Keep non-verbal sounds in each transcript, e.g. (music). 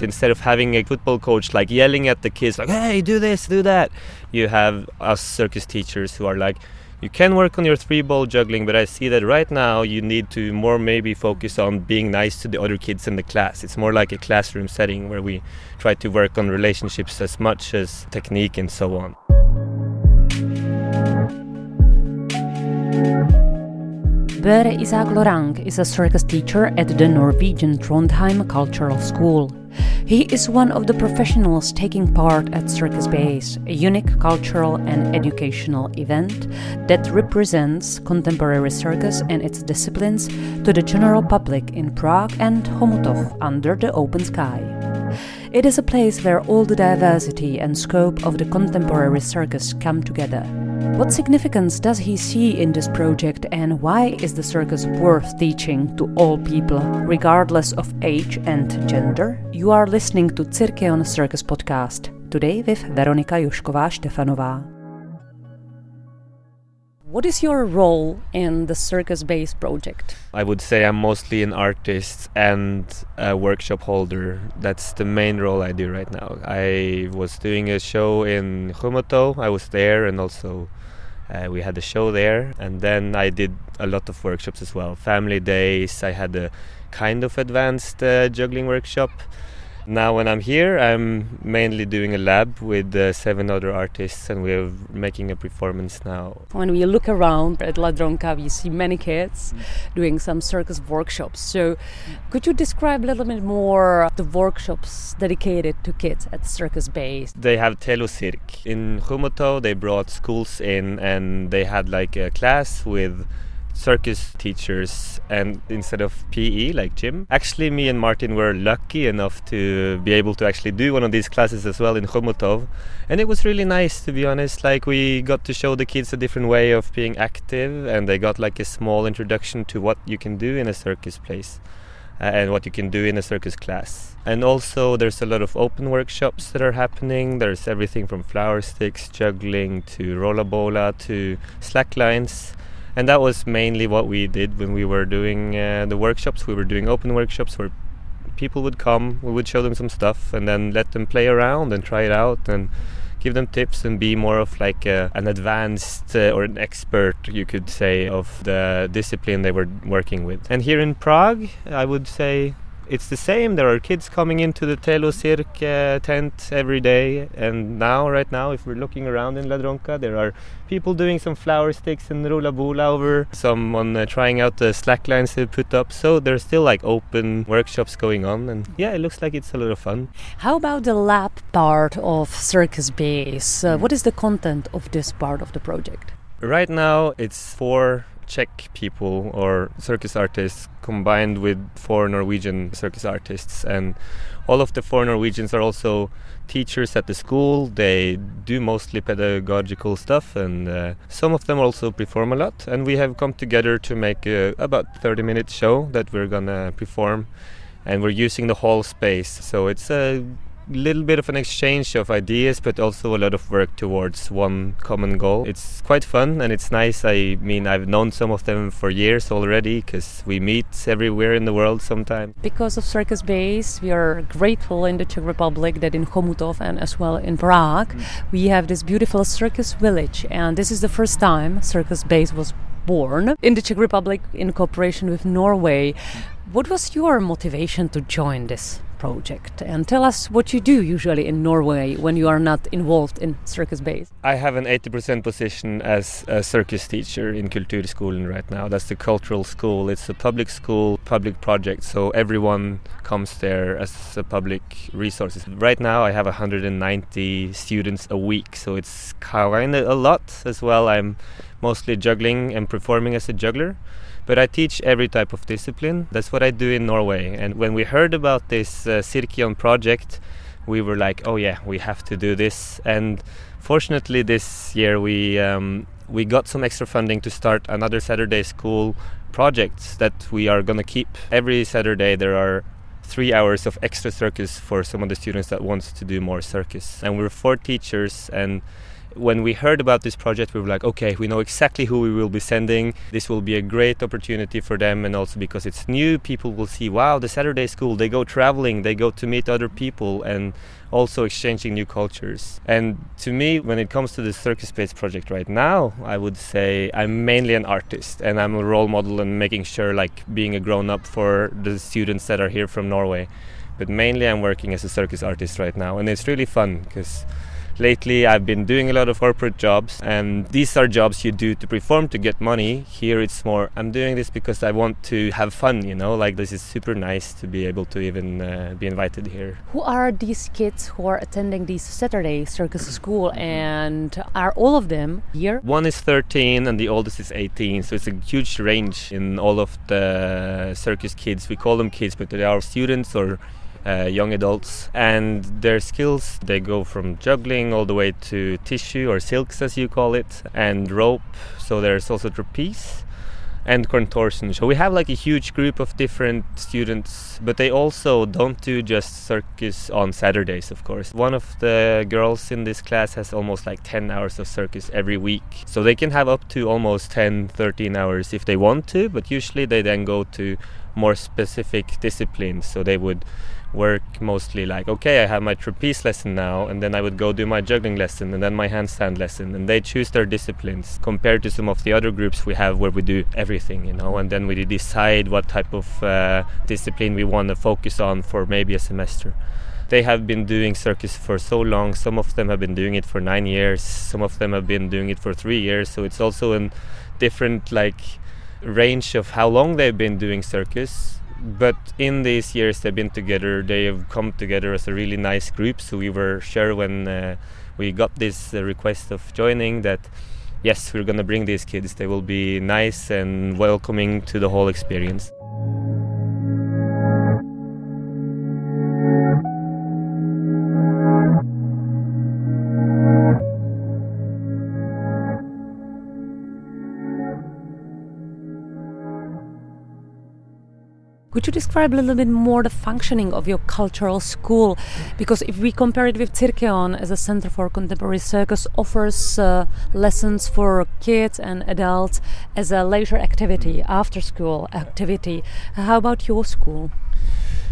Instead of having a football coach like yelling at the kids like, "Hey, do this, do that," you have us circus teachers who are like, "You can work on your three ball juggling, but I see that right now you need to more maybe focus on being nice to the other kids in the class. It's more like a classroom setting where we try to work on relationships as much as technique and so on." Børre Isac L'orange is a circus teacher at the Norwegian Trondheim Cultural School. He is one of the professionals taking part at Circus Base, a unique cultural and educational event that represents contemporary circus and its disciplines to the general public in Prague and Chomutov under the open sky. It is a place where all the diversity and scope of the contemporary circus come together. What significance does he see in this project, and why is the circus worth teaching to all people, regardless of age and gender? You are listening to Cirqueon Circus Podcast, today with Veronika Jošková Štefanová. What is your role in the Circus Base project? I would say I'm mostly an artist and a workshop holder. That's the main role I do right now. I was doing a show in Chomutov. I was there and also uh, we had a show there. And then I did a lot of workshops as well. Family days. I had a kind of advanced uh, juggling workshop. Now, when I'm here, I'm mainly doing a lab with uh, seven other artists, and we're making a performance now. When we look around at Ladronka, we see many kids doing some circus workshops. So, could you describe a little bit more the workshops dedicated to kids at Circus Base? They have Telocirk. In Chomutov, they brought schools in, and they had like a class with circus teachers and instead of PE like gym. Actually me and Martin were lucky enough to be able to actually do one of these classes as well in Chomutov and it was really nice to be honest like we got to show the kids a different way of being active and they got like a small introduction to what you can do in a circus place uh, and what you can do in a circus class. And also, there's a lot of open workshops that are happening. There's everything from flower sticks, juggling, to rollabola, to slacklines and that was mainly what we did when we were doing uh, the workshops. We were doing open workshops where people would come, we would show them some stuff, and then let them play around and try it out and give them tips and be more of like a, an advanced uh, or an expert, you could say, of the discipline they were working with. And here in Prague, I would say it's the same. There are kids coming into the Telocirk uh, tent every day, and now, right now, if we're looking around in Ladronka, there are people doing some flower sticks and rollabola over, someone uh, trying out the slack lines they put up. So there's still like open workshops going on, and yeah, it looks like it's a lot of fun. How about the lab part of Circus Base? Uh, what is the content of this part of the project? Right now, it's four Czech people or circus artists combined with four Norwegian circus artists. And all of the four Norwegians are also teachers at the school. They do mostly pedagogical stuff, and uh, some of them also perform a lot. And we have come together to make a about 30 minute show that we're gonna perform. And we're using the hall space, so it's a little bit of an exchange of ideas, but also a lot of work towards one common goal. It's quite fun and it's nice. I mean, I've known some of them for years already because we meet everywhere in the world sometimes. Because of Circus Base, we are grateful in the Czech Republic that in Chomutov and as well in Prague, mm. we have this beautiful circus village. And this is the first time Circus Base was born in the Czech Republic in cooperation with Norway. What was your motivation to join this project? And tell us what you do usually in Norway when you are not involved in Circus Base. I have an 80% position as a circus teacher in Kulturskolen right now. That's the cultural school. It's a public school, public project, so everyone comes there as a public resources. Right now I have 190 students a week, so it's kind of a lot as well. I'm mostly juggling and performing as a juggler. But I teach every type of discipline. That's what I do in Norway. And when we heard about this uh, Cirqueon project, we were like, oh yeah, we have to do this. And fortunately, this year we um, we got some extra funding to start another Saturday school project that we are gonna keep. Every Saturday there are three hours of extra circus for some of the students that wants to do more circus. And we're four teachers and when we heard about this project, we were like, okay, we know exactly who we will be sending. This will be a great opportunity for them, and also because it's new, people will see, wow, the Saturday school, they go traveling, they go to meet other people, and also exchanging new cultures. And to me, when it comes to the Circus Base project right now, I would say I'm mainly an artist and I'm a role model and making sure, like, being a grown up for the students that are here from Norway. But mainly, I'm working as a circus artist right now, and it's really fun because lately I've been doing a lot of corporate jobs, and these are jobs you do to perform to get money. Here it's more I'm doing this because I want to have fun, you know, like this is super nice to be able to even uh, be invited here. Who are these kids who are attending this Saturday circus school, and are all of them here? One is 13 and the oldest is 18, so it's a huge range in all of the circus kids. We call them kids, but they are students or uh, young adults and their skills they go from juggling all the way to tissue or silks as you call it and rope. So there's also trapeze and contortion. So we have like a huge group of different students but they also don't do just circus on saturdays of course. One of the girls in this class has almost like 10 hours of circus every week. So they can have up to almost 10 13 hours if they want to but usually they then go to more specific disciplines. So they would work mostly like okay i have my trapeze lesson now and then i would go do my juggling lesson and then my handstand lesson. And they choose their disciplines compared to some of the other groups we have where we do everything you know? And then we decide what type of uh, discipline we want to focus on for maybe a semester. They have been doing circus for so long. Some of them have been doing it for nine years. Some of them have been doing it for three years. So it's also a different like range of how long they've been doing circus but in these years they've been together they have come together as a really nice group. So we were sure when uh, we got this uh, request of joining that yes we're going to bring these kids. They will be nice and welcoming to the whole experience Could you describe a little bit more the functioning of your cultural school? Because if we compare it with Cirqueon as a center for contemporary circus, offers uh, lessons for kids and adults as a leisure activity, after school activity. How about your school?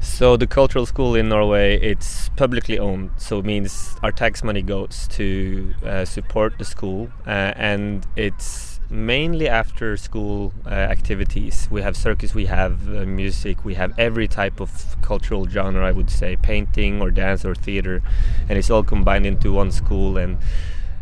So the cultural school in Norway, it's publicly owned, so it means our tax money goes to uh, support the school, uh, and it's mainly after school uh, activities. We have circus, we have uh, music, we have every type of cultural genre, I would say, painting or dance or theater, and it's all combined into one school. And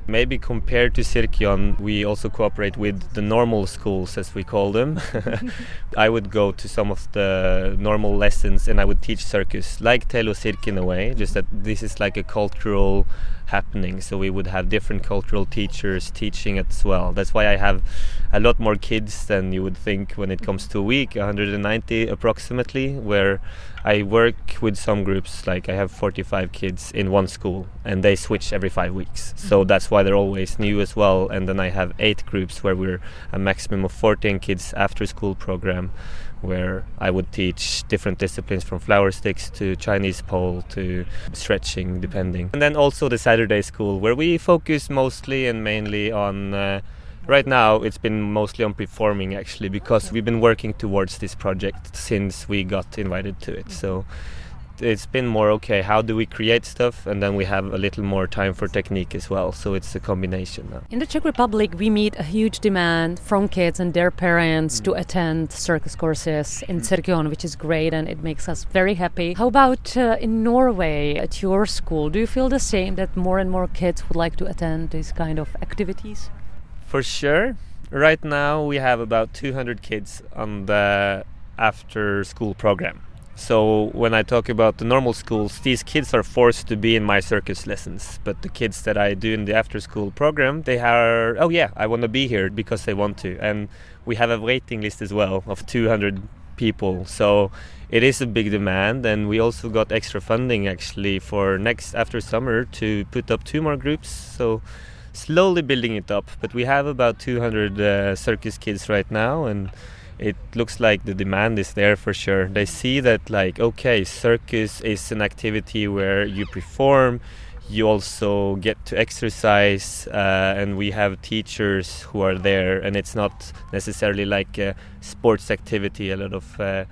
Maybe compared to Cirqueon, we also cooperate with the normal schools, as we call them. (laughs) I would go to some of the normal lessons and I would teach circus, like Telocirk in a way, just that this is like a cultural happening. So we would have different cultural teachers teaching as well. That's why I have a lot more kids than you would think when it comes to a week, 190 approximately, where I work with some groups, like I have 45 kids in one school, and they switch every five weeks. So mm-hmm. that's why they're always new as well. And then I have eight groups where we're a maximum of 14 kids after school program, where I would teach different disciplines from flower sticks to Chinese pole to stretching, depending. And then also the Saturday school, where we focus mostly and mainly on. Uh, Right now, it's been mostly on performing actually, because we've been working towards this project since we got invited to it. So it's been more okay. How do we create stuff, and then we have a little more time for technique as well. So it's a combination now. In the Czech Republic, we meet a huge demand from kids and their parents mm. to attend circus courses in Cirqueon, which is great, and it makes us very happy. How about uh, in Norway at your school? Do you feel the same that more and more kids would like to attend these kind of activities? for sure. Right now, we have about 200 kids on the after school program. So, when I talk about the normal schools, these kids are forced to be in my circus lessons. But the kids that I do in the after school program, they are, oh yeah, I want to be here because they want to. And we have a waiting list as well of 200 people. So, it is a big demand. And we also got extra funding actually for next after summer to put up two more groups. So, slowly building it up. But we have about 200 uh, circus kids right now, and it looks like the demand is there for sure. They see that like okay, circus is an activity where you perform, you also get to exercise uh, and we have teachers who are there and it's not necessarily like a sports activity a lot of uh,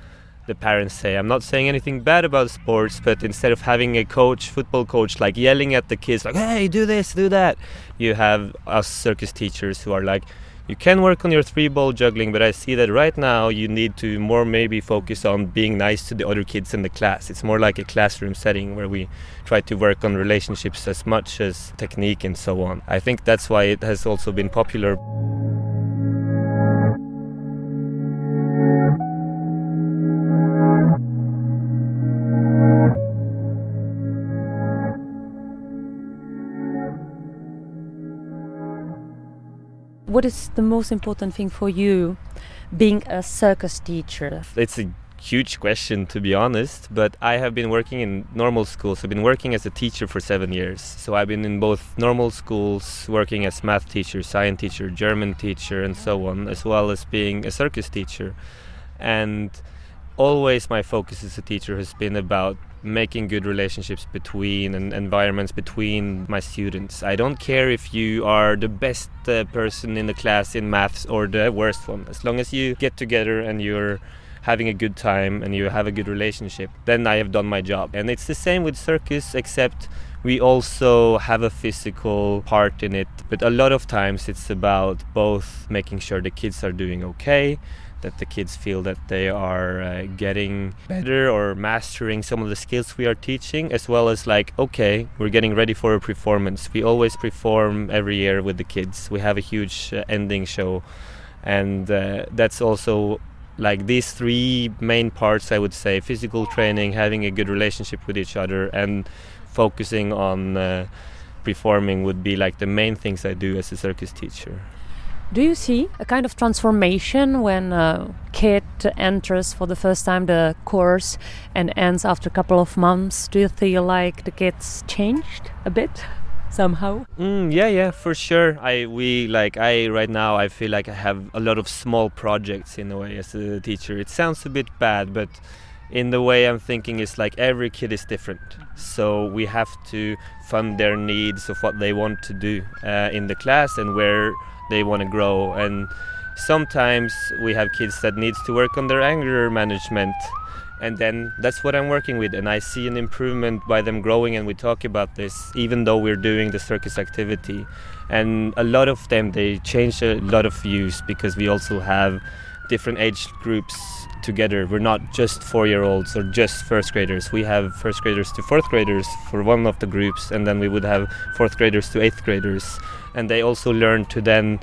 the parents say i'm not saying anything bad about sports but instead of having a coach football coach like yelling at the kids like hey do this do that you have us circus teachers who are like you can work on your three ball juggling, but I see that right now you need to more maybe focus on being nice to the other kids in the class. It's more like a classroom setting where we try to work on relationships as much as technique and so on. I think that's why it has also been popular. What is the most important thing for you being a circus teacher? It's a huge question to be honest, but I have been working in normal schools. I've been working as a teacher for seven years. So I've been in both normal schools, working as math teacher, science teacher, German teacher, and so on, as well as being a circus teacher. And always my focus as a teacher has been about making good relationships between and environments between my students. I don't care if you are the best uh, person in the class in maths or the worst one. As long as you get together and you're having a good time and you have a good relationship, then I have done my job. And it's the same with circus, except we also have a physical part in it. But a lot of times it's about both making sure the kids are doing okay that the kids feel that they are uh, getting better or mastering some of the skills we are teaching as well as like okay we're getting ready for a performance. We always perform every year with the kids. We have a huge uh, ending show. And uh, that's also like these three main parts i would say physical training having a good relationship with each other and focusing on uh, performing would be like the main things i do as a circus teacher do you see a kind of transformation when a kid enters for the first time the course and ends after a couple of months? Do you feel like the kids changed a bit? somehow mm, yeah yeah for sure i we like i right now i feel like i have a lot of small projects in a way as a teacher it sounds a bit bad but in the way i'm thinking is like every kid is different so we have to fund their needs of what they want to do uh, in the class and where they want to grow and sometimes we have kids that needs to work on their anger management and then that's what i'm working with and i see an improvement by them growing and we talk about this even though we're doing the circus activity. And a lot of them they change a lot of views because we also have different age groups together. We're not just four year olds or just first graders. We have first graders to fourth graders for one of the groups and then we would have fourth graders to eighth graders. And they also learn to then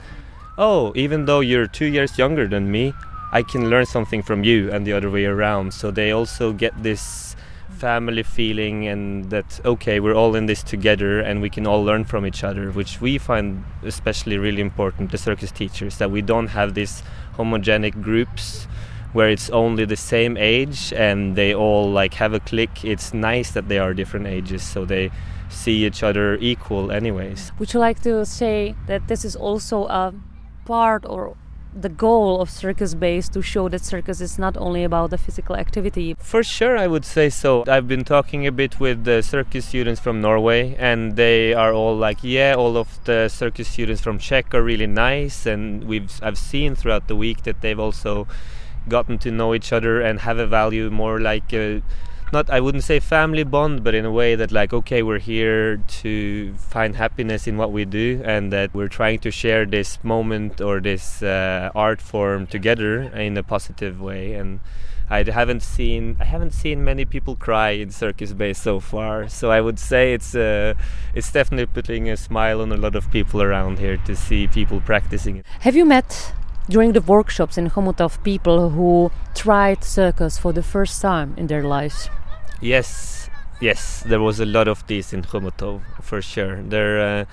oh even though you're two years younger than me i can learn something from you and the other way around. So they also get this family feeling and that okay we're all in this together and we can all learn from each other which we find especially really important the circus teachers that we don't have these homogenic groups where it's only the same age and they all like have a click it's nice that they are different ages so they see each other equal anyways. Would you like to say that this is also a part or the goal of circus base to show that circus is not only about the physical activity. For sure i would say so. I've been talking a bit with the circus students from norway and they are all like yeah all of the circus students from czech are really nice and we've i've seen throughout the week that they've also gotten to know each other and have a value more like a, not I wouldn't say family bond, but in a way that like okay, we're here to find happiness in what we do, and that we're trying to share this moment or this uh, art form together in a positive way. And I haven't seen I haven't seen many people cry in Circus Base so far. So I would say it's uh, it's definitely putting a smile on a lot of people around here to see people practicing. Have you met during the workshops in Chomutov people who tried circus for the first time in their lives? Yes, yes, there was a lot of this in Chomutov for sure. There, uh,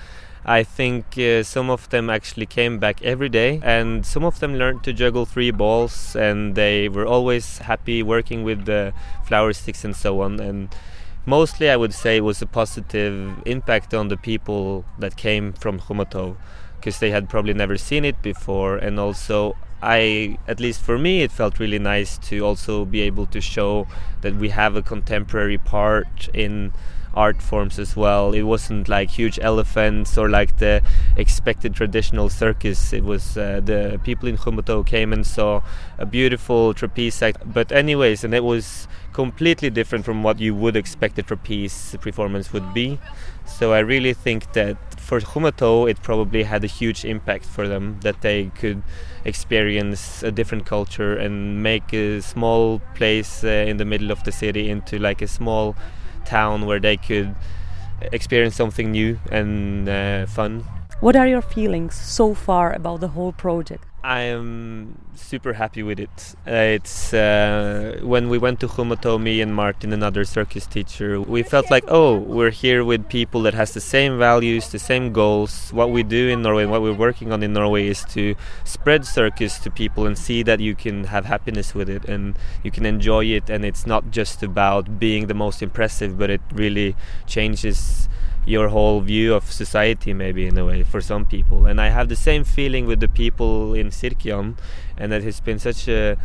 I think uh, some of them actually came back every day, and some of them learned to juggle three balls, and they were always happy working with the flower sticks and so on. And mostly, I would say, it was a positive impact on the people that came from Chomutov because they had probably never seen it before, and also I, at least for me, it felt really nice to also be able to show that we have a contemporary part in art forms as well. It wasn't like huge elephants or like the expected traditional circus. It was uh, the people in Chomutov came and saw a beautiful trapeze act. But anyways, and it was completely different from what you would expect a trapeze performance would be. So I really think that for Chomutov, it probably had a huge impact for them that they could experience a different culture and make a small place uh, in the middle of the city into like a small town where they could experience something new and uh, fun. What are your feelings so far about the whole project? I am super happy with it. It's uh, when we went to Chomutov, me and Martin, another circus teacher, we felt like, oh, we're here with people that has the same values, the same goals. What we do in Norway, what we're working on in Norway, is to spread circus to people and see that you can have happiness with it and you can enjoy it. And it's not just about being the most impressive, but it really changes your whole view of society maybe in a way for some people. And i have the same feeling with the people in Cirqueon and that has been such a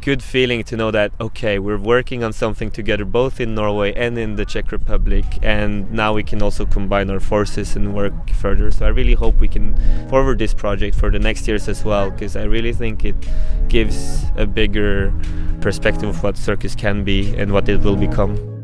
good feeling to know that okay we're working on something together both in norway and in the czech republic and now we can also combine our forces and work further. So i really hope we can forward this project for the next years as well because i really think it gives a bigger perspective of what circus can be and what it will become